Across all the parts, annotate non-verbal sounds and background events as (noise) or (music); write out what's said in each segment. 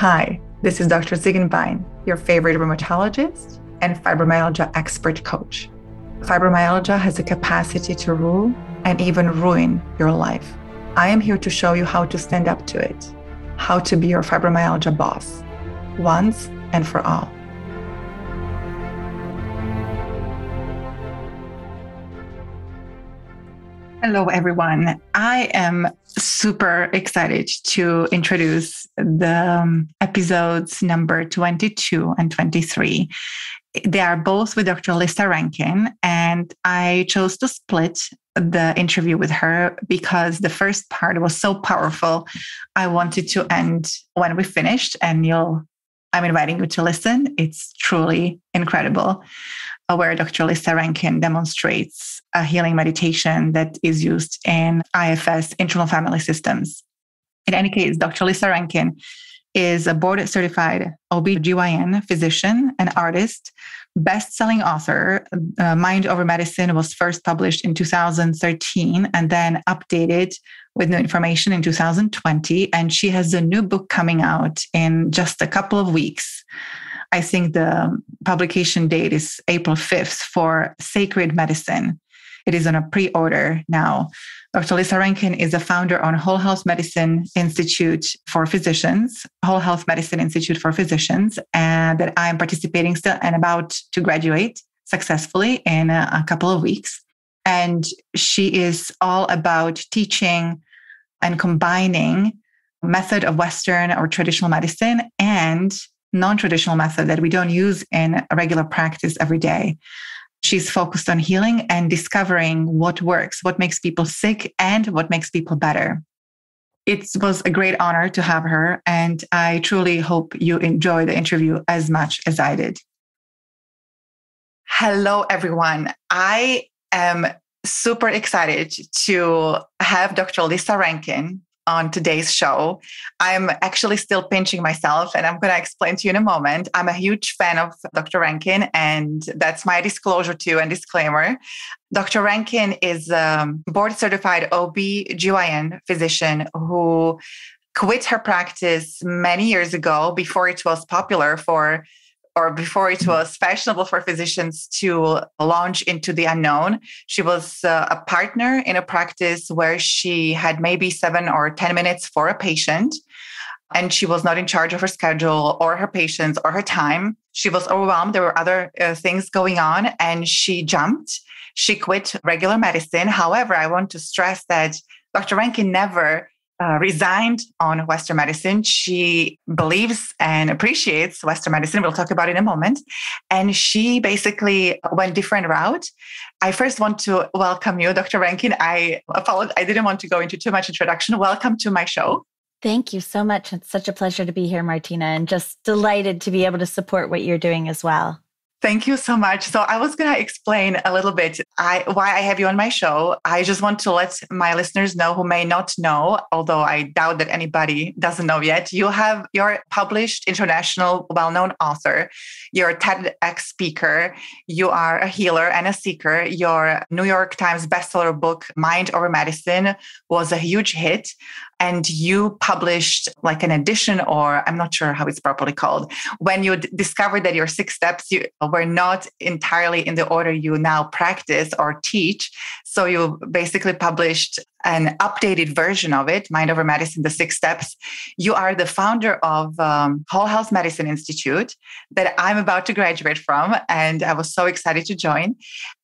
Hi, this is Dr. Ziegenbein, your favorite rheumatologist and fibromyalgia expert coach. Fibromyalgia has the capacity to rule and even ruin your life. I am here to show you how to stand up to it, how to be your fibromyalgia boss, once and for all. Hello, everyone. I am super excited to introduce the um, episodes number 22 and 23. They are both with Dr. Lissa Rankin, and I chose to split the interview with her because the first part was so powerful. I wanted to end when we finished, and you'll I'm inviting you to listen. It's truly incredible. Uh, where Dr. Lissa Rankin demonstrates a healing meditation that is used in IFS, internal family systems. In any case, Dr. Lissa Rankin is a board certified OB/GYN physician and artist, best selling author. Uh, Mind Over Medicine was first published in 2013 and then updated with new information in 2020. And she has a new book coming out in just a couple of weeks I think the publication date is April 5th for Sacred Medicine. It is on a pre order now. Dr. Lissa Rankin is a founder on Whole Health Medicine Institute for Physicians, Whole Health Medicine Institute for Physicians, and that I'm participating still and about to graduate successfully in a, a couple of weeks. And she is all about teaching and combining method of Western or traditional medicine and non traditional method that we don't use in a regular practice every day. She's focused on healing and discovering what works, what makes people sick, and what makes people better. It was a great honor to have her, and I truly hope you enjoy the interview as much as I did. Hello, everyone. I am super excited to have Dr. Lissa Rankin on today's show. I'm actually still pinching myself, and I'm going to explain to you in a moment. I'm a huge fan of Dr. Rankin, and that's my disclosure to and disclaimer. Dr. Rankin is a board certified OB/GYN physician who quit her practice many years ago before it was popular for or before it was fashionable for physicians to launch into the unknown. She was uh, a partner in a practice where she had maybe seven or 10 minutes for a patient. And she was not in charge of her schedule or her patients or her time. She was overwhelmed. There were other uh, things going on, and she jumped. She quit regular medicine. However, I want to stress that Dr. Rankin never uh, resigned on Western medicine. She believes and appreciates Western medicine. We'll talk about it in a moment. And she basically went different route. I first want to welcome you, Dr. Rankin. I apologize. I didn't want to go into too much introduction. Welcome to my show. Thank you so much. It's such a pleasure to be here, Martina, and just delighted to be able to support what you're doing as well. Thank you so much. So I was going to explain a little bit I, why I have you on my show. I just want to let my listeners know who may not know, although I doubt that anybody doesn't know yet. You have you're published international well-known author. You're a TEDx speaker. You are a healer and a seeker. Your New York Times bestseller book Mind Over Medicine was a huge hit and you published like an edition or i'm not sure how it's properly called when you d- discovered that your six steps you were not entirely in the order you now practice or teach. So you basically published an updated version of it, Mind Over Medicine, the six steps. You are the founder of um, Whole Health Medicine Institute that I'm about to graduate from. And I was so excited to join.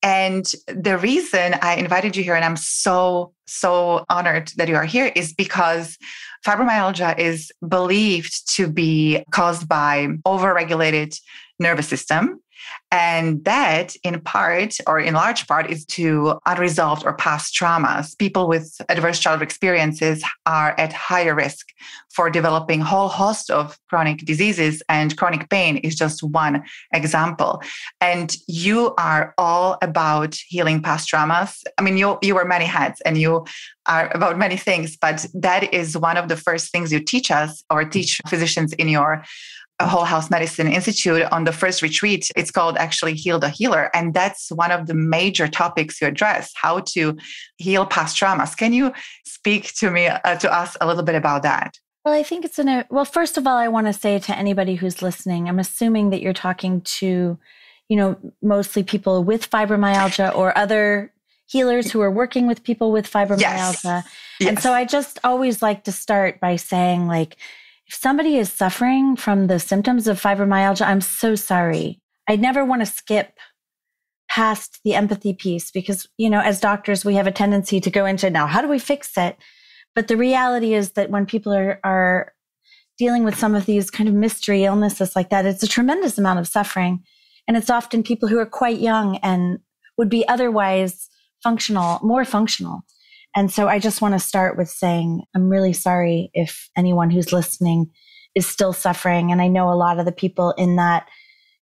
And the reason I invited you here, and I'm so, so honored that you are here, is because fibromyalgia is believed to be caused by overregulated nervous system and that, in part or in large part, is to unresolved or past traumas. People with adverse childhood experiences are at higher risk for developing a whole host of chronic diseases, and chronic pain is just one example. And you are all about healing past traumas. I mean, you you wear many hats and you are about many things, but that is one of the first things you teach us or teach physicians in your Whole Health Medicine Institute on the first retreat. It's called actually Heal the Healer. And that's one of the major topics you address how to heal past traumas. Can you speak to me, uh, to us a little bit about that? Well, I think it's in a well, first of all, I want to say to anybody who's listening, I'm assuming that you're talking to, you know, mostly people with fibromyalgia or other healers who are working with people with fibromyalgia. Yes. Yes. And so I just always like to start by saying, like, if somebody is suffering from the symptoms of fibromyalgia, I'm so sorry. I never want to skip past the empathy piece because, you know, as doctors, we have a tendency to go into now, how do we fix it? But the reality is that when people are, are dealing with some of these kind of mystery illnesses like that, it's a tremendous amount of suffering. And it's often people who are quite young and would be otherwise functional, more functional. And so I just want to start with saying I'm really sorry if anyone who's listening is still suffering. And I know a lot of the people in that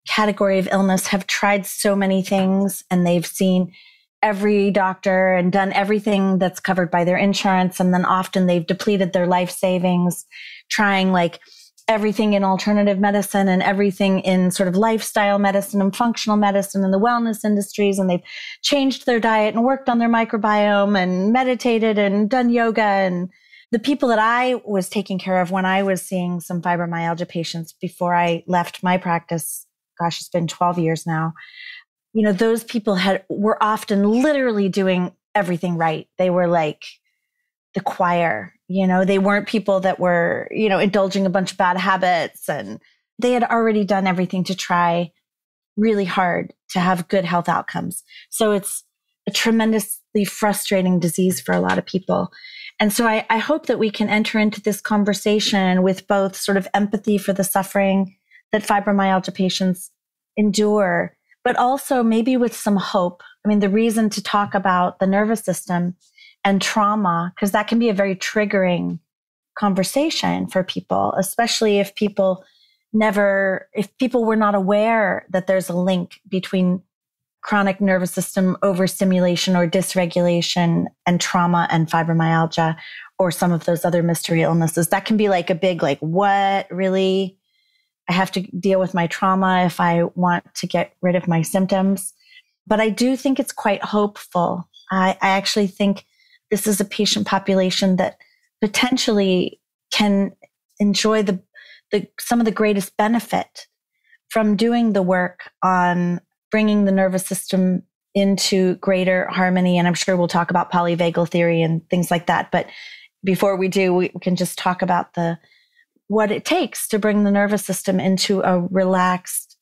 category of illness have tried so many things and they've seen every doctor and done everything that's covered by their insurance. And then often they've depleted their life savings trying like everything in alternative medicine and everything in sort of lifestyle medicine and functional medicine and the wellness industries. And they've changed their diet and worked on their microbiome and meditated and done yoga. And the people that I was taking care of when I was seeing some fibromyalgia patients before I left my practice, gosh, it's been 12 years now. You know, those people had were often literally doing everything right. They were like the choir you know, they weren't people that were, you know, indulging a bunch of bad habits and they had already done everything to try really hard to have good health outcomes. So it's a tremendously frustrating disease for a lot of people. And so I, I, hope that we can enter into this conversation with both sort of empathy for the suffering that fibromyalgia patients endure, but also maybe with some hope. I mean, the reason to talk about the nervous system and trauma, because that can be a very triggering conversation for people, especially if people never, if people were not aware that there's a link between chronic nervous system overstimulation or dysregulation and trauma and fibromyalgia or some of those other mystery illnesses. That can be like a big, like, what really? I have to deal with my trauma if I want to get rid of my symptoms. But I do think it's quite hopeful. I, I actually think this is a patient population that potentially can enjoy the, the some of the greatest benefit from doing the work on bringing the nervous system into greater harmony. And I'm sure we'll talk about polyvagal theory and things like that. But before we do, we can just talk about the what it takes to bring the nervous system into a relaxed,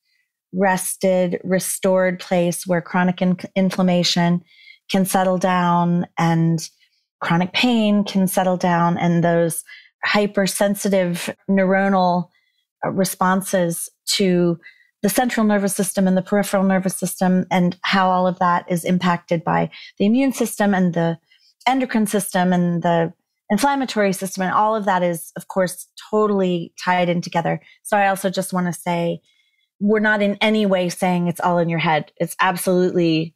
rested, restored place where chronic in- inflammation can settle down and chronic pain can settle down and those hypersensitive neuronal uh, responses to the central nervous system and the peripheral nervous system and how all of that is impacted by the immune system and the endocrine system and the inflammatory system. And all of that is of course totally tied in together. So i also just want to say we're not in any way saying it's all in your head. It's absolutely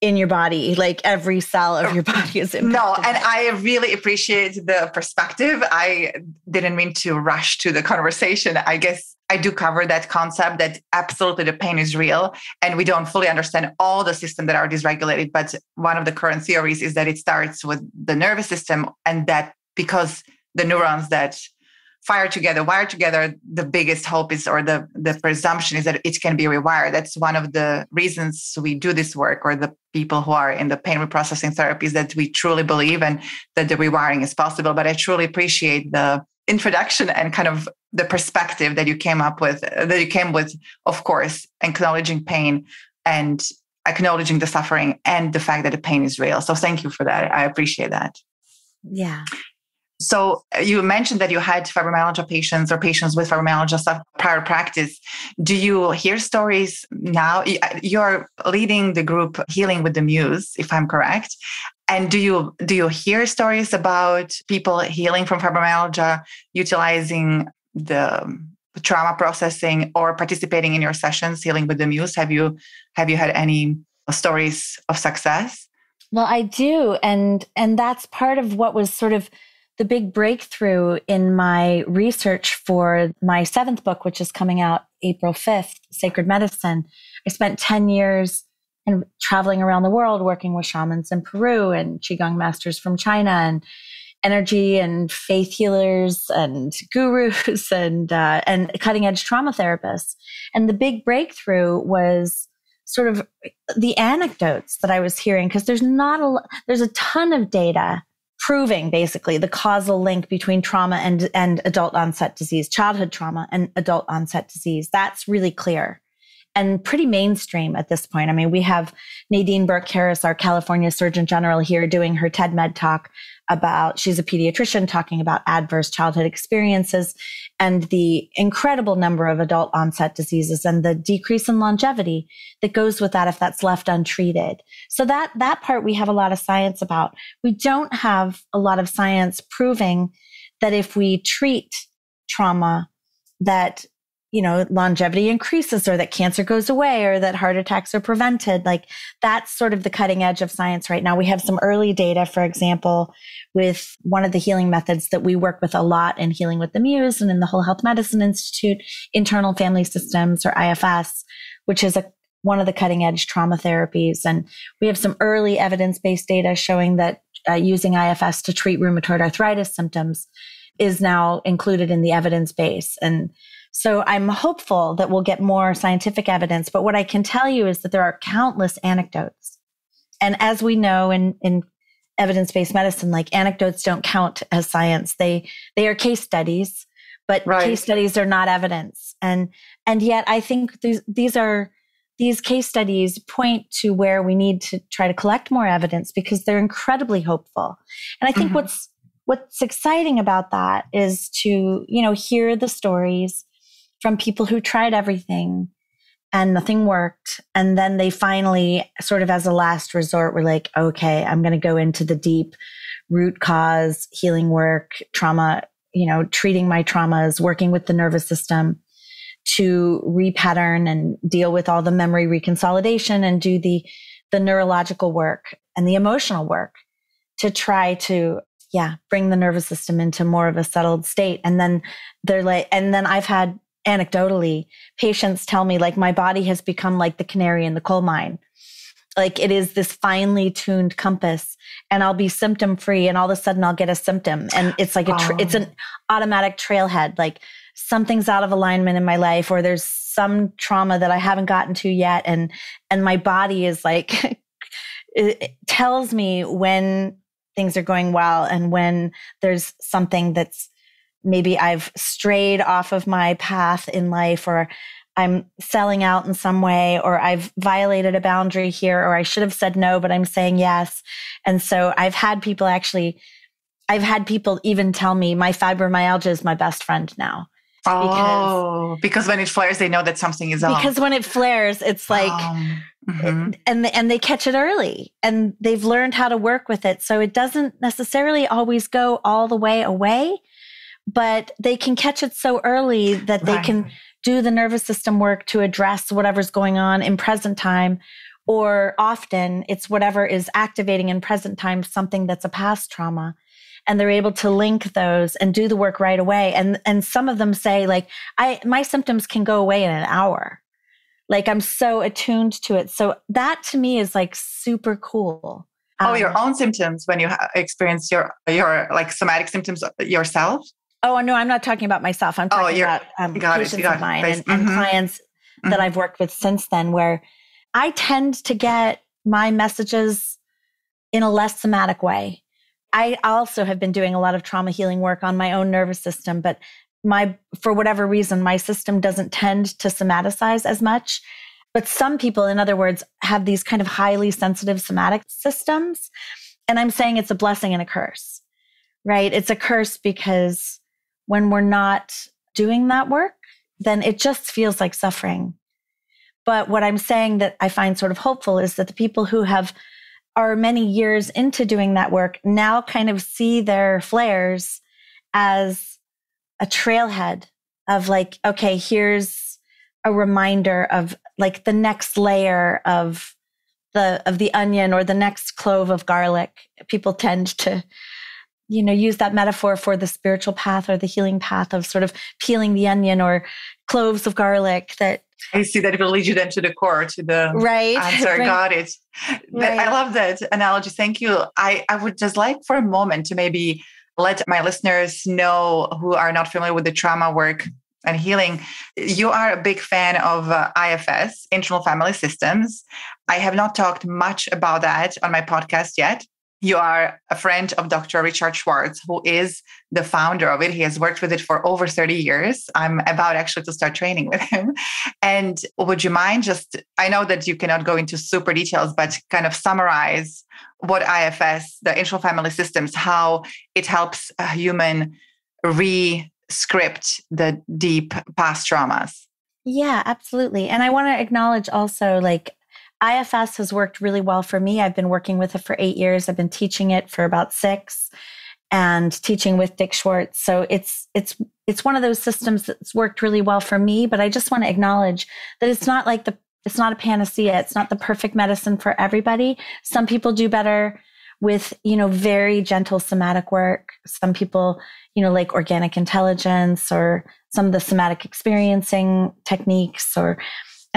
in your body like every cell of your (laughs) body is impacted. no and i really appreciate the perspective i didn't mean to rush to the conversation i guess i do cover that concept that absolutely the pain is real and we don't fully understand all the systems that are dysregulated but one of the current theories is that it starts with the nervous system and that because the neurons that fire together, wire together, the biggest hope is, or the, the presumption is that it can be rewired. That's one of the reasons we do this work, or the people who are in the pain reprocessing therapies that we truly believe and that the rewiring is possible. But I truly appreciate the introduction and kind of the perspective that you came up with, uh, that you came with, of course, acknowledging pain and acknowledging the suffering and the fact that the pain is real. So thank you for that. I appreciate that. Yeah. So uh, you mentioned that you had fibromyalgia patients or patients with fibromyalgia prior practice. Do you hear stories now? Uh, you're leading the group Healing with the Muse, if I'm correct. And do you do you hear stories about people healing from fibromyalgia utilizing the trauma processing or participating in your sessions healing with the muse have you have you had any stories of success well i do and and that's part of what was sort of the big breakthrough in my research for my seventh book, which is coming out April 5th, Sacred Medicine. I spent 10 years and traveling around the world working with shamans in Peru and Qigong masters from China and energy and faith healers and gurus (laughs) and uh, and cutting edge trauma therapists. And the big breakthrough was sort of the anecdotes that I was hearing because there's not a there's a ton of data proving basically the causal link between trauma and and adult onset disease, childhood trauma and adult onset disease. That's really clear and pretty mainstream at this point. I mean, we have Nadine Burke Harris, our California Surgeon General, here doing her TED Med talk about, she's a pediatrician talking about adverse childhood experiences and the incredible number of adult onset diseases and the decrease in longevity that goes with that if that's left untreated. So that, that part we have a lot of science about. We don't have a lot of science proving that if we treat trauma, that you know, longevity increases or that cancer goes away or that heart attacks are prevented. Like that's sort of the cutting edge of science right now. We have some early data, for example, with one of the healing methods that we work with a lot in Healing with the Muse and in the Whole Health Medicine Institute, internal family systems or IFS, which is a one of the cutting edge trauma therapies. And we have some early evidence based data showing that uh, using IFS to treat rheumatoid arthritis symptoms is now included in the evidence base. And so I'm hopeful that we'll get more scientific evidence. But what I can tell you is that there are countless anecdotes. And as we know in, in evidence-based medicine, like anecdotes don't count as science. They they are case studies, but right. case studies are not evidence. And and yet I think these these are these case studies point to where we need to try to collect more evidence because they're incredibly hopeful. And I think mm-hmm. what's what's exciting about that is to, you know, hear the stories from people who tried everything and nothing worked. And then they finally, sort of as a last resort, were like, okay, I'm going to go into the deep root cause healing work, trauma, you know, treating my traumas, working with the nervous system to repattern and deal with all the memory reconsolidation and do the the neurological work and the emotional work to try to yeah bring the nervous system into more of a settled state and then they're like and then i've had anecdotally, patients tell me like my body has become like the canary in the coal mine. Like it is this finely tuned compass, and I'll be symptom free, and all of a sudden I'll get a symptom, and it's like a tra- oh. it's an automatic trailhead. Like something's out of alignment in my life, or there's some trauma that I haven't gotten to yet, and and my body is like (laughs) it tells me when things are going well and when there's something that's maybe I've strayed off of my path in life or I'm selling out in some way, or I've violated a boundary here, or I should have said no, but I'm saying yes. And so I've had people actually, I've had people even tell me my fibromyalgia is my best friend now. Oh, because, because when it flares, they know that something is off. Because when it flares, it's like, um, mm-hmm. and and they catch it early, and they've learned how to work with it. So it doesn't necessarily always go all the way away, but they can catch it so early that they right. can do the nervous system work to address whatever's going on in present time or often it's whatever is activating in present time something that's a past trauma and they're able to link those and do the work right away. And and some of them say like i my symptoms can go away in an hour. Like i'm so attuned to it. So that to me is like super cool. Oh um, your own symptoms when you ha- experience your your like somatic symptoms yourself Oh no, I'm not talking about myself. I'm oh, talking oh, about um, patients it, of mine and, mm-hmm. and, clients mm-hmm. that I've worked with since then, where I tend to get my messages in a less somatic way. I also have been doing a lot of trauma healing work on my own nervous system, but my for whatever reason, my system doesn't tend to somaticize as much. But some people, in other words, have these kind of highly sensitive somatic systems. And I'm saying it's a blessing and a curse, right? It's a curse because when we're not doing that work, then it just feels like suffering. But what I'm saying that I find sort of hopeful is that the people who have are many years into doing that work now kind of see their flares as a trailhead of like, okay, here's a reminder of like the next layer of the of the onion or the next clove of garlic. People tend to you know use that metaphor for the spiritual path or the healing path of sort of peeling the onion or cloves of garlic that I see that it will lead you then to the core, to the right. (laughs) answer. right. Got it. Right. I love that analogy. Thank you. I, I would just like for a moment to maybe let my listeners know who are not familiar with the trauma work and healing. You are a big fan of uh, IFS, internal family systems. I have not talked much about that on my podcast yet. You are a friend of Dr. Richard Schwartz, who is the founder of it. He has worked with it for over 30 years. I'm about actually to start training with him. And would you mind just, I know that you cannot go into super details, but kind of summarize what IFS, the internal family systems, how it helps a human re script the deep past traumas. Yeah, absolutely. And I want to acknowledge also like IFS has worked really well for me. I've been working with it for eight years. I've been teaching it for about six and teaching with Dick Schwartz. So it's it's it's one of those systems that's worked really well for me. But I just want to acknowledge that it's not like the it's not a panacea. It's not the perfect medicine for everybody. Some people do better with you know very gentle somatic work. Some people you know like organic intelligence or some of the somatic experiencing techniques or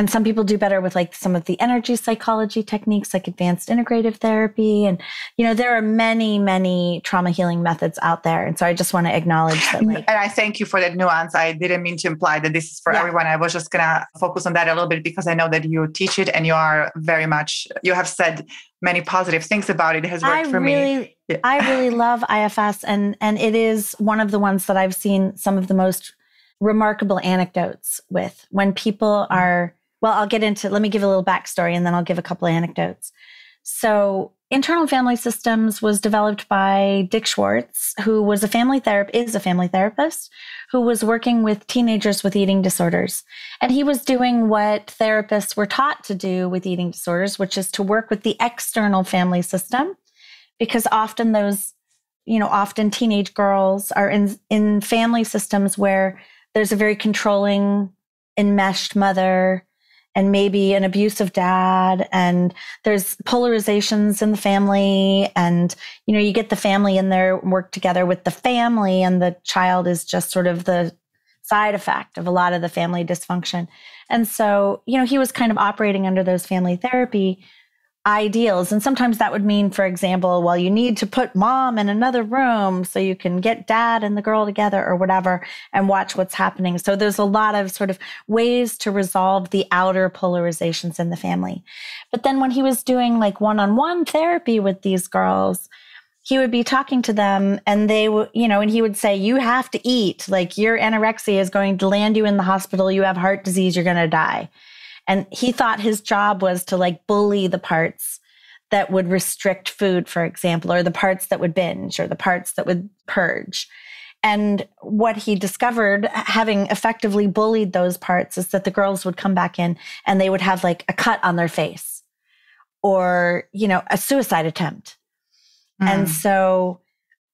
and some people do better with like some of the energy psychology techniques like advanced integrative therapy. And you know there are many many trauma healing methods out there. And so i just want to acknowledge that like, and i thank you for that nuance. I didn't mean to imply that this is for yeah. everyone. I was just gonna focus on that a little bit because i know that you teach it and you are very much you have said many positive things about it, it has worked I for really, me yeah. i really (laughs) love ifs and and it is one of the ones that i've seen some of the most remarkable anecdotes with when people are well, I'll get into, let me give a little backstory and then I'll give a couple of anecdotes. So, internal family systems was developed by Dick Schwartz, who was a family therapist, is a family therapist, who was working with teenagers with eating disorders. And he was doing what therapists were taught to do with eating disorders, which is to work with the external family system, because often those, you know, often teenage girls are in, in family systems where there's a very controlling, enmeshed mother and maybe an abusive dad and there's polarizations in the family and you know you get the family in there work together with the family and the child is just sort of the side effect of a lot of the family dysfunction. And so you know he was kind of operating under those family therapy ideals. And sometimes that would mean, for example, well, you need to put mom in another room so you can get dad and the girl together or whatever and watch what's happening. So there's a lot of sort of ways to resolve the outer polarizations in the family. But then when he was doing like one on one therapy with these girls, he would be talking to them and they would, you know, and he would say, You have to eat. Like your anorexia is going to land you in the hospital. You have heart disease. You're going to die. And he thought his job was to like bully the parts that would restrict food, for example, or the parts that would binge or the parts that would purge. And what he discovered, having effectively bullied those parts, is that the girls would come back in and they would have like a cut on their face or, you know, a suicide attempt. Mm. And so,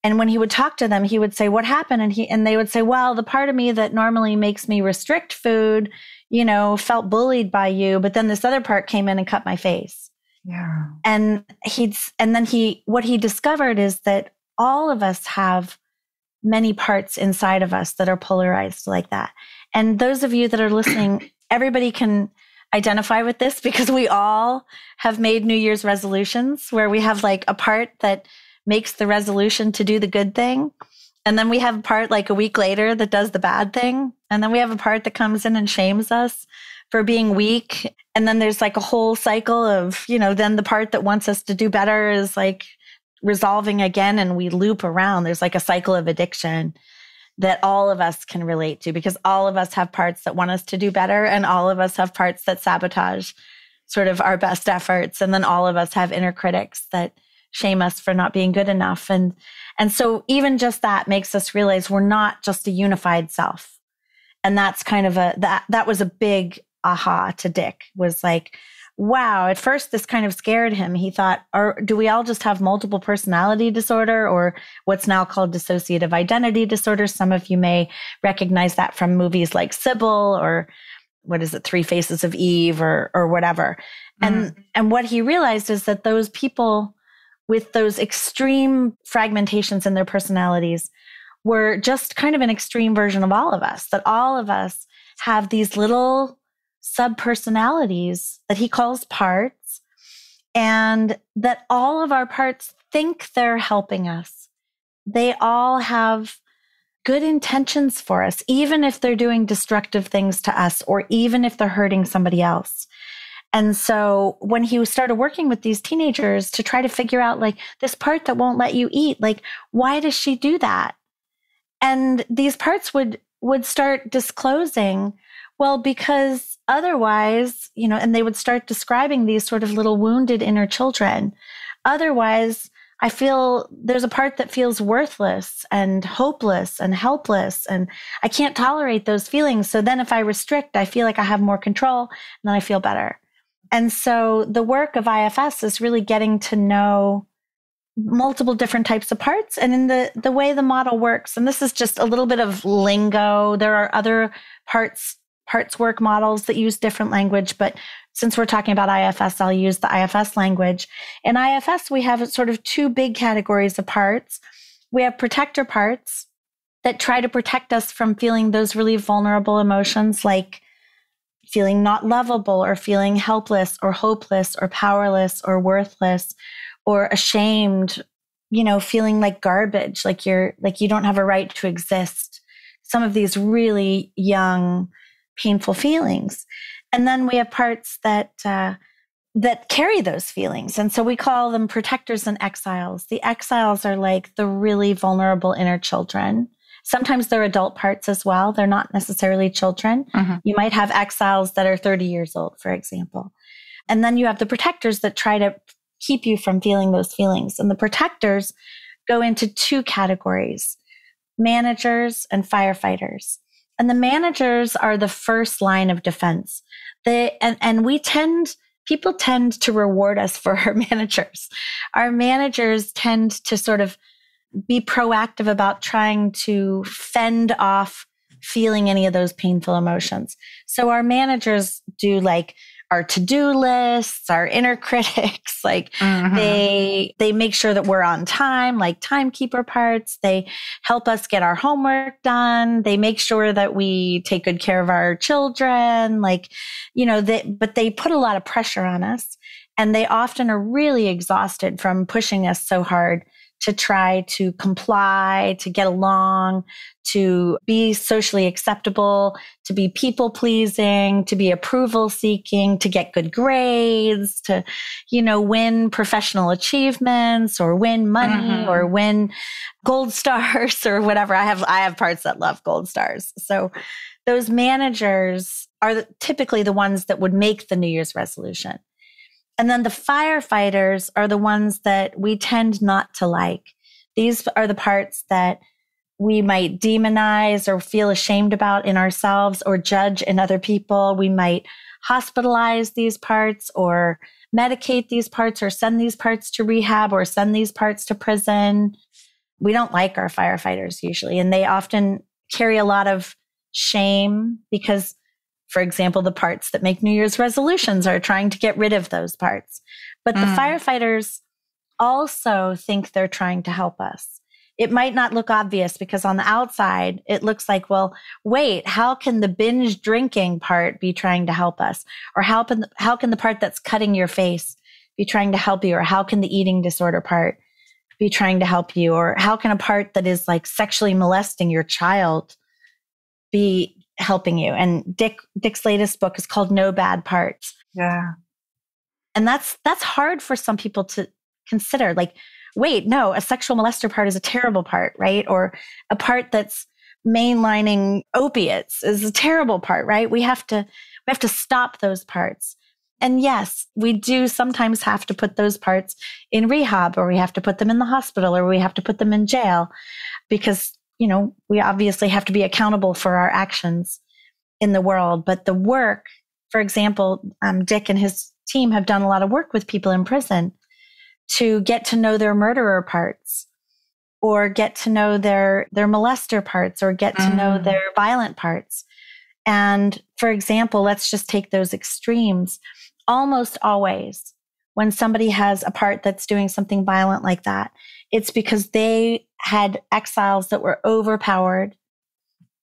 and when he would talk to them, he would say, What happened? And he, and they would say, Well, the part of me that normally makes me restrict food you know, felt bullied by you, but then this other part came in and cut my face. Yeah. And he'd, and then he, what he discovered is that all of us have many parts inside of us that are polarized like that. And those of you that are listening, (clears throat) everybody can identify with this because we all have made New Year's resolutions where we have like a part that makes the resolution to do the good thing. And then we have a part like a week later that does the bad thing. And then we have a part that comes in and shames us for being weak. And then there's like a whole cycle of, you know, then the part that wants us to do better is like resolving again and we loop around. There's like a cycle of addiction that all of us can relate to because all of us have parts that want us to do better and all of us have parts that sabotage sort of our best efforts. And then all of us have inner critics that shame us for not being good enough. And and so even just that makes us realize we're not just a unified self. And that's kind of a that that was a big aha to Dick was like, wow, at first this kind of scared him. He thought, or do we all just have multiple personality disorder or what's now called dissociative identity disorder? Some of you may recognize that from movies like Sybil or what is it, Three Faces of Eve or or whatever. Mm-hmm. And and what he realized is that those people with those extreme fragmentations in their personalities were just kind of an extreme version of all of us, that all of us have these little sub personalities that he calls parts, and that all of our parts think they're helping us, they all have good intentions for us, even if they're doing destructive things to us or even if they're hurting somebody else. And so when he started working with these teenagers to try to figure out like this part that won't let you eat, like why does she do that? And these parts would would start disclosing, well, because otherwise, you know, and they would start describing these sort of little wounded inner children. Otherwise, I feel there's a part that feels worthless and hopeless and helpless. And I can't tolerate those feelings. So then if I restrict, I feel like I have more control and then I feel better. And so the work of IFS is really getting to know multiple different types of parts. And in the the way the model works and this is just a little bit of lingo there are other parts parts work models that use different language but since we're talking about IFS I'll use the IFS language. In IFS we have sort of two big categories of parts. We have protector parts that try to protect us from feeling those really vulnerable emotions like feeling not lovable or feeling helpless or hopeless or powerless or worthless or ashamed, you know, feeling like garbage, like you're like you don't have a right to exist. Some of these really young, painful feelings. And then we have parts that uh, that carry those feelings. And so we call them protectors and exiles. The exiles are like the really vulnerable inner children Sometimes they're adult parts as well. They're not necessarily children. Mm-hmm. You might have exiles that are 30 years old, for example. And then you have the protectors that try to keep you from feeling those feelings. And the protectors go into two categories managers and firefighters. And the managers are the first line of defense. They, and, and we tend, people tend to reward us for (laughs) our managers. Our managers tend to sort of be proactive about trying to fend off feeling any of those painful emotions. So our managers do like our to-do lists, our inner (laughs) critics, like mm-hmm. they they make sure that we're on time, like timekeeper parts. They help us get our homework done. They make sure that we take good care of our children, like you know, they but they put a lot of pressure on us and they often are really exhausted from pushing us so hard to try to comply, to get along, to be socially acceptable, to be people pleasing, to be approval seeking, to get good grades, to, you know, win professional achievements or win money mm-hmm. or win gold stars (laughs) or whatever. I have, I have parts that love gold stars. So those managers are typically the ones that would make the New Year's resolution. And then the firefighters are the ones that we tend not to like. These are the parts that we might demonize or feel ashamed about in ourselves or judge in other people. We might hospitalize these parts or medicate these parts or send these parts to rehab or send these parts to prison. We don't like our firefighters usually, and they often carry a lot of shame because for example, the parts that make New Year's resolutions are trying to get rid of those parts. But mm. the firefighters also think they're trying to help us. It might not look obvious because on the outside, it looks like, well, wait, how can the binge drinking part be trying to help us? Or how can, the, how can the part that's cutting your face be trying to help you? Or how can the eating disorder part be trying to help you? Or how can a part that is like sexually molesting your child be helping you. And Dick Dick's latest book is called No Bad Parts. Yeah. And that's that's hard for some people to consider. Like, wait, no, a sexual molester part is a terrible part, right? Or a part that's mainlining opiates is a terrible part, right? We have to we have to stop those parts. And yes, we do sometimes have to put those parts in rehab or we have to put them in the hospital or we have to put them in jail because you know, we obviously have to be accountable for our actions in the world. But the work, for example, um, Dick and his team have done a lot of work with people in prison to get to know their murderer parts or get to know their their molester parts or get to know mm. their violent parts and for example let's just take those extremes almost always when somebody has a part that's doing something violent like that it's because they had exiles that were overpowered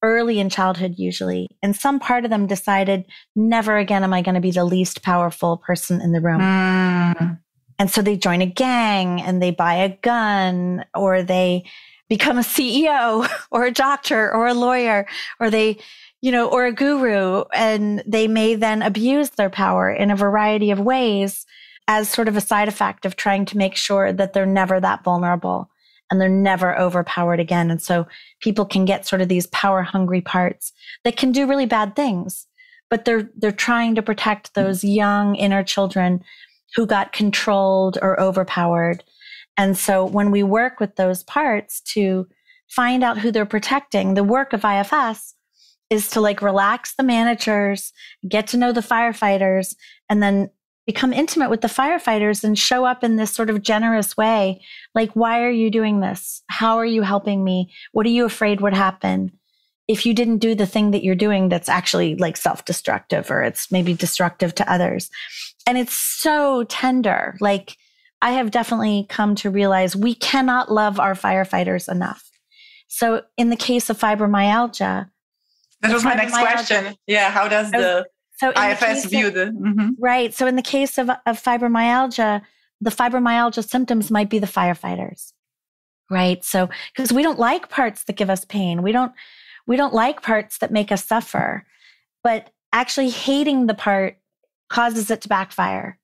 early in childhood, usually. And some part of them decided, never again am I going to be the least powerful person in the room. Mm. And so they join a gang and they buy a gun or they become a CEO (laughs) or a doctor or a lawyer or they, you know, or a guru. And they may then abuse their power in a variety of ways as sort of a side effect of trying to make sure that they're never that vulnerable and they're never overpowered again. And so people can get sort of these power hungry parts that can do really bad things, but they're, they're trying to protect mm-hmm. those young inner children who got controlled or overpowered. And so when we work with those parts to find out who they're protecting, the work of IFS is to like relax the managers, get to know the firefighters, and then become intimate with the firefighters and show up in this sort of generous way. Like, why are you doing this? How are you helping me? What are you afraid would happen? If you didn't do the thing that you're doing that's actually like self destructive or it's maybe destructive to others. And it's so tender. Like, I have definitely come to realize we cannot love our firefighters enough. So, in the case of fibromyalgia, that was my next question. Yeah. How does the so IFS view the mm-hmm. right. So in the case of, of fibromyalgia, the fibromyalgia symptoms might be the firefighters, right? So because we don't like parts that give us pain, we don't we don't like parts that make us suffer, but actually hating the part causes it to backfire.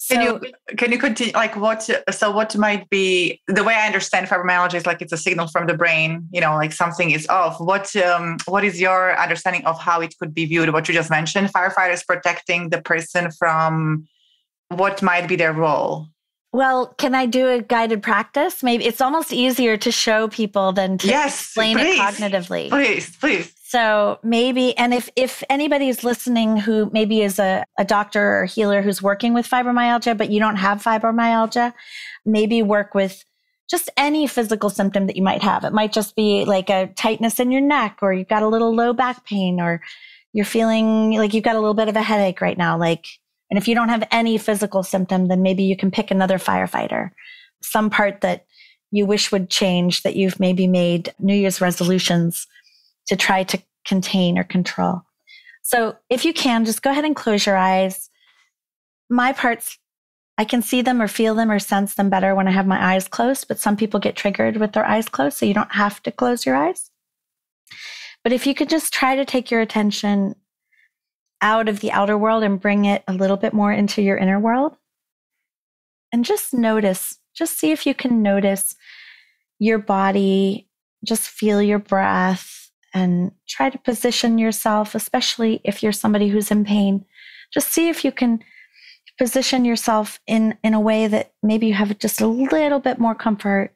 So, can you can you continue like what so what might be the way I understand fibromyalgia is like it's a signal from the brain, you know, like something is off. What um what is your understanding of how it could be viewed? What you just mentioned, firefighters protecting the person from what might be their role? Well, can I do a guided practice? Maybe it's almost easier to show people than to yes, explain please, it cognitively. Please, please. So maybe, and if, if anybody is listening who maybe is a, a doctor or healer who's working with fibromyalgia, but you don't have fibromyalgia, maybe work with just any physical symptom that you might have. It might just be like a tightness in your neck, or you've got a little low back pain, or you're feeling like you've got a little bit of a headache right now. Like, and if you don't have any physical symptom, then maybe you can pick another firefighter, some part that you wish would change that you've maybe made New Year's resolutions to try to contain or control. So if you can, just go ahead and close your eyes. My parts, I can see them or feel them or sense them better when I have my eyes closed, but some people get triggered with their eyes closed, so you don't have to close your eyes. But if you could just try to take your attention out of the outer world and bring it a little bit more into your inner world, and just notice, just see if you can notice your body, just feel your breath and try to position yourself, especially if you're somebody who's in pain. Just see if you can position yourself in, in a way that maybe you have just a little bit more comfort.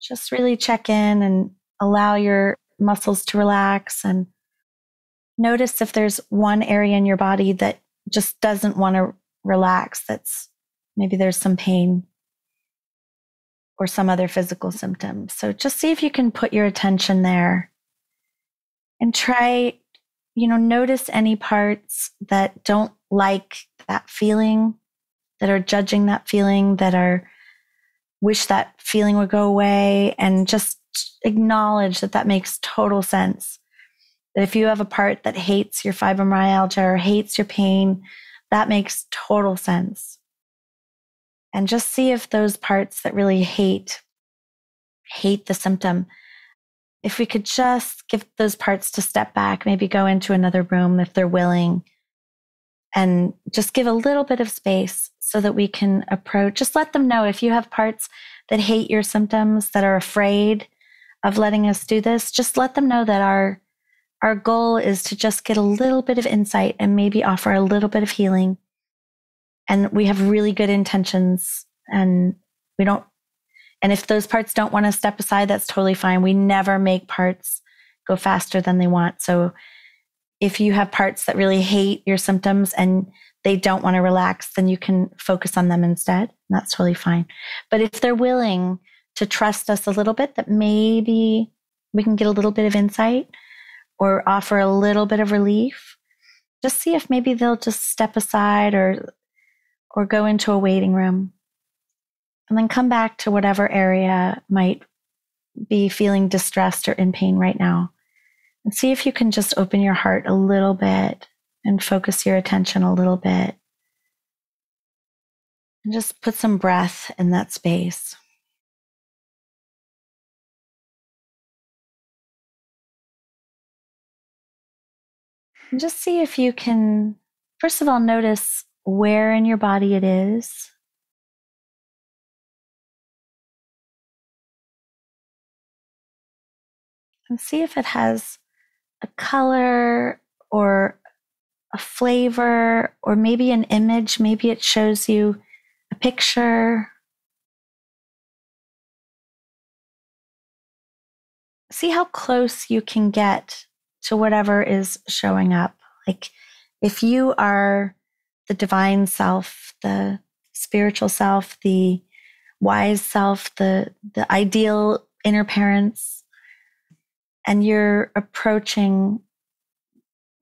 Just really check in and allow your muscles to relax and notice if there's one area in your body that just doesn't want to relax, that's maybe there's some pain or some other physical symptoms. So just see if you can put your attention there and try, you know, notice any parts that don't like that feeling, that are judging that feeling, that are wish that feeling would go away, and just acknowledge that that makes total sense. That if you have a part that hates your fibromyalgia or hates your pain, that makes total sense. And just see if those parts that really hate, hate the symptom, if we could just give those parts to step back, maybe go into another room if they're willing, and just give a little bit of space so that we can approach, just let them know if you have parts that hate your symptoms, that are afraid of letting us do this, just let them know that our our goal is to just get a little bit of insight and maybe offer a little bit of healing. And we have really good intentions and we don't and if those parts don't want to step aside, that's totally fine. We never make parts go faster than they want. So if you have parts that really hate your symptoms and they don't want to relax, then you can focus on them instead. That's totally fine. But if they're willing to trust us a little bit, that maybe we can get a little bit of insight or offer a little bit of relief, just see if maybe they'll just step aside or or go into a waiting room and then come back to whatever area might be feeling distressed or in pain right now. And see if you can just open your heart a little bit and focus your attention a little bit. And just put some breath in that space. And just see if you can, first of all, notice where in your body it is And see if it has a color or a flavor or maybe an image. Maybe it shows you a picture. See how close you can get to whatever is showing up. Like if you are the divine self, the spiritual self, the wise self, the the ideal inner parents, and you're approaching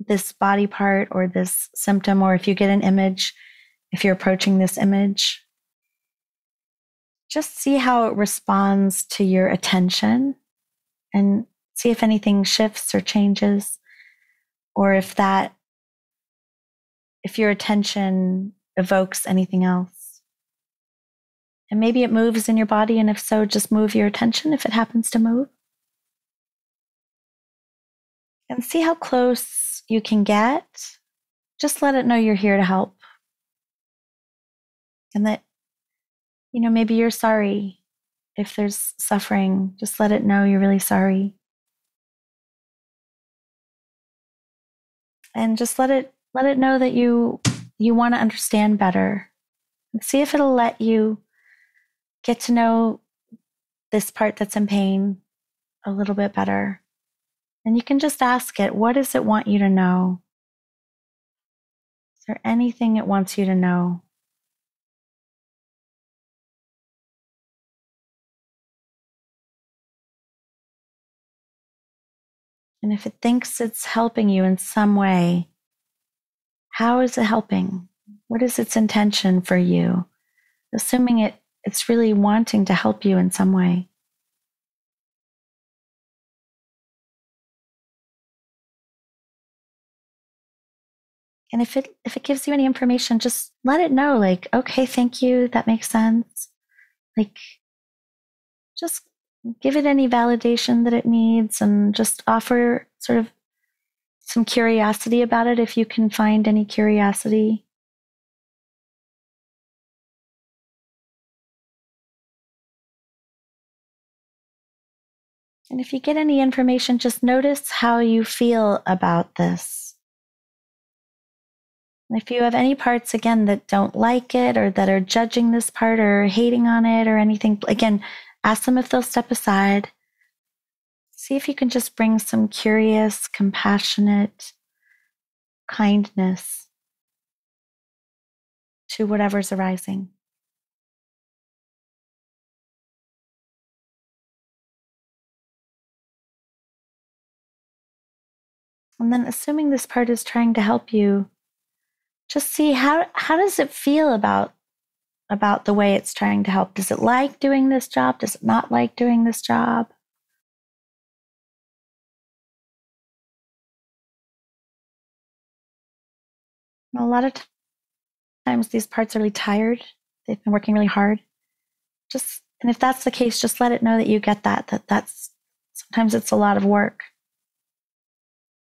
this body part or this symptom, or if you get an image, if you're approaching this image, just see how it responds to your attention and see if anything shifts or changes, or if that, if your attention evokes anything else. And maybe it moves in your body, and if so, just move your attention if it happens to move. And see how close you can get, just let it know you're here to help. And that, you know, maybe you're sorry if there's suffering, just let it know you're really sorry. And just let it let it know that you you want to understand better. And see if it'll let you get to know this part that's in pain a little bit better. And you can just ask it, what does it want you to know? Is there anything it wants you to know? And if it thinks it's helping you in some way, how is it helping? What is its intention for you? Assuming it, it's really wanting to help you in some way. And if it if it gives you any information, just let it know like, okay, thank you, that makes sense. Like just give it any validation that it needs and just offer sort of some curiosity about it if you can find any curiosity. And if you get any information, just notice how you feel about this. And if you have any parts, again, that don't like it or that are judging this part or hating on it or anything, again, ask them if they'll step aside. See if you can just bring some curious, compassionate kindness to whatever's arising. And then, assuming this part is trying to help you, just see how how does it feel about about the way it's trying to help? Does it like doing this job? Does it not like doing this job? A lot of times these parts are really tired. They've been working really hard. Just and if that's the case just let it know that you get that that that's sometimes it's a lot of work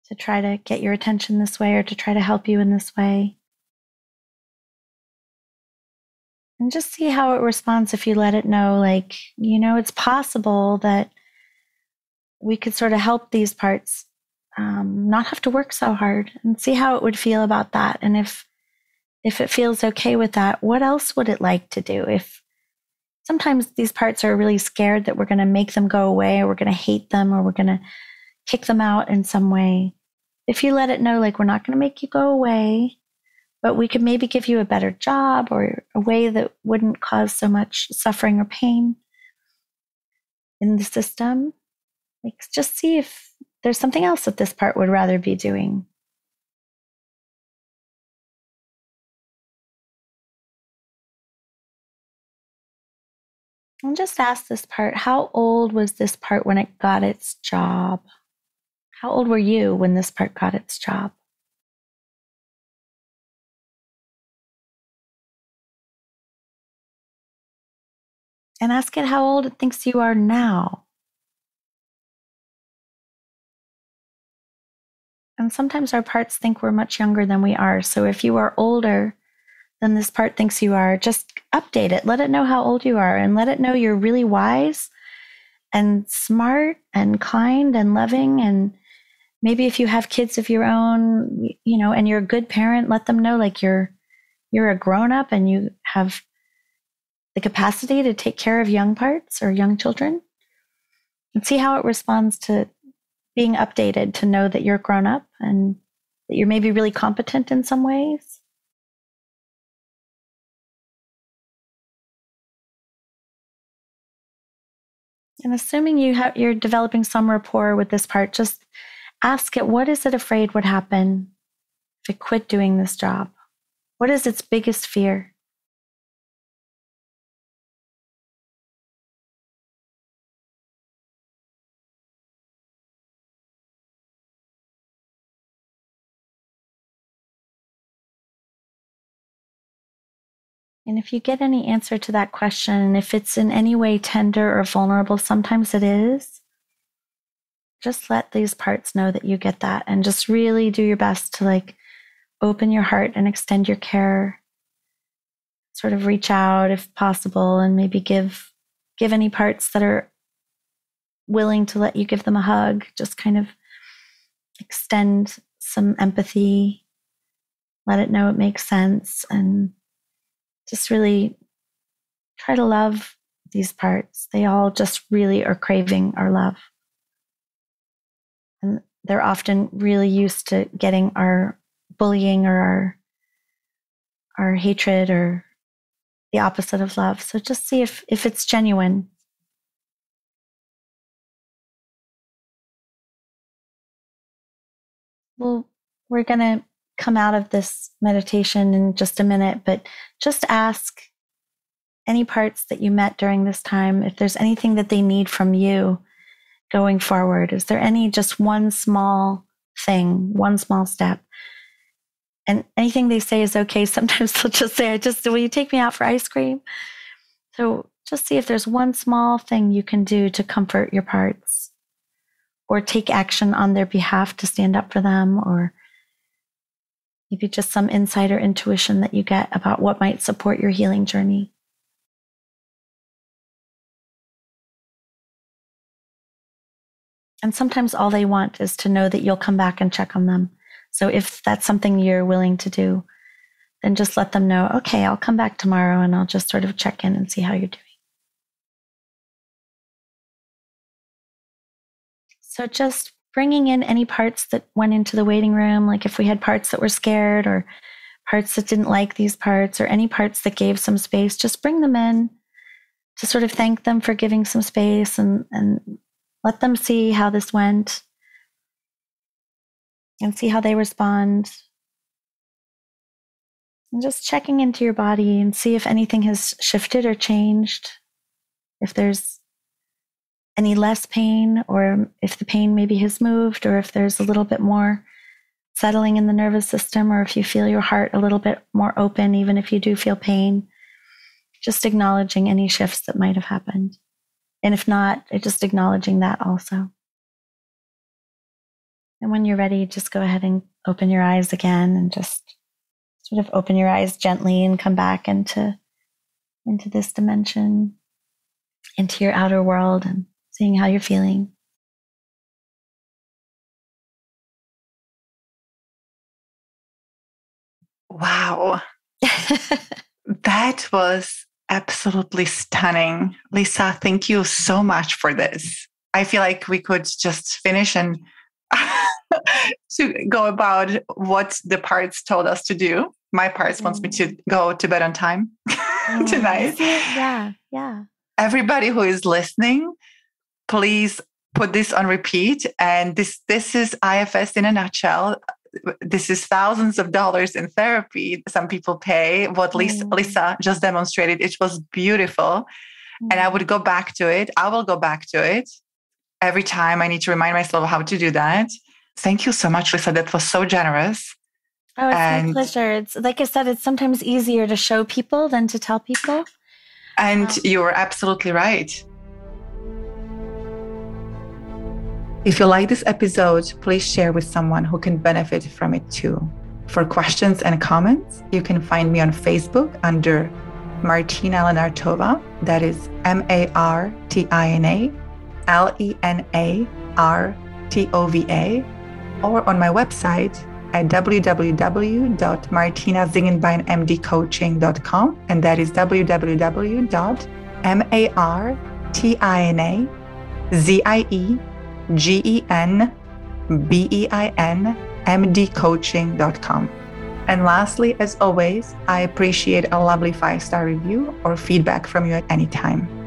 to try to get your attention this way or to try to help you in this way and just see how it responds if you let it know like you know it's possible that we could sort of help these parts um, not have to work so hard and see how it would feel about that. And if if it feels okay with that what else would it like to do? If sometimes these parts are really scared that we're going to make them go away or we're going to hate them or we're going to kick them out in some way if you let it know like we're not going to make you go away but we could maybe give you a better job or a way that wouldn't cause so much suffering or pain in the system. Like, just see if there's something else that this part would rather be doing. And just ask this part how old was this part when it got its job? How old were you when this part got its job? And ask it how old it thinks you are now. And sometimes our parts think we're much younger than we are. So if you are older than this part thinks you are, just update it. Let it know how old you are and let it know you're really wise and smart and kind and loving. And maybe if you have kids of your own, you know, and you're a good parent, let them know like you're you're a grown up and you have the capacity to take care of young parts or young children and see how it responds to being updated to know that you're grown up and that you're maybe really competent in some ways. And assuming you have you're developing some rapport with this part, just ask it what is it afraid would happen if it quit doing this job? What is its biggest fear? And if you get any answer to that question, if it's in any way tender or vulnerable, sometimes it is, just let these parts know that you get that. And just really do your best to like open your heart and extend your care. Sort of reach out if possible and maybe give give any parts that are willing to let you give them a hug, just kind of extend some empathy, let it know it makes sense and just really try to love these parts. They all just really are craving our love. And they're often really used to getting our bullying or our our hatred or the opposite of love. So just see if if it's genuine. Well, we're going to come out of this meditation in just a minute, but just ask any parts that you met during this time if there's anything that they need from you going forward. Is there any just one small thing, one small step? And anything they say is okay. (laughs) Sometimes they'll just say, I just, will you take me out for ice cream? So just see if there's one small thing you can do to comfort your parts or take action on their behalf to stand up for them or maybe just some insider intuition that you get about what might support your healing journey. And sometimes all they want is to know that you'll come back and check on them. So if that's something you're willing to do, then just let them know, okay, I'll come back tomorrow and I'll just sort of check in and see how you're doing. So just bringing in any parts that went into the waiting room, like if we had parts that were scared or parts that didn't like these parts or any parts that gave some space, just bring them in to sort of thank them for giving some space and, and let them see how this went and see how they respond. And just checking into your body and see if anything has shifted or changed. If there's any less pain, or if the pain maybe has moved, or if there's a little bit more settling in the nervous system, or if you feel your heart a little bit more open, even if you do feel pain, just acknowledging any shifts that might have happened. And if not, just acknowledging that also. And when you're ready, just go ahead and open your eyes again and just sort of open your eyes gently and come back into, into this dimension, into your outer world and seeing how you're feeling. Wow. (laughs) that was absolutely stunning. Lissa, thank you so much for this. I feel like we could just finish and (laughs) to go about what the parts told us to do. My parts mm. wants me to mm. go to bed on time (laughs) oh, tonight. Yeah, yeah. Everybody who is listening, please put this on repeat. And this this is IFS in a nutshell. This is thousands of dollars in therapy. Some people pay. What Lissa, mm. Lissa just demonstrated, it was beautiful. Mm. And I would go back to it. I will go back to it every time. I need to remind myself how to do that. Thank you so much, Lissa. That was so generous. Oh, it's and, my pleasure. It's like I said, it's sometimes easier to show people than to tell people. And um, you're absolutely right. If you like this episode, please share with someone who can benefit from it too. For questions and comments, you can find me on Facebook under Martina Lenartova. That is M A R T I N A L E N A R T O V A, or on my website at www.martinazingenbeinmdcoaching.com. And that is www.martinazingenbeinmdcoaching.com. And lastly, as always, I appreciate a lovely five star review or feedback from you at any time.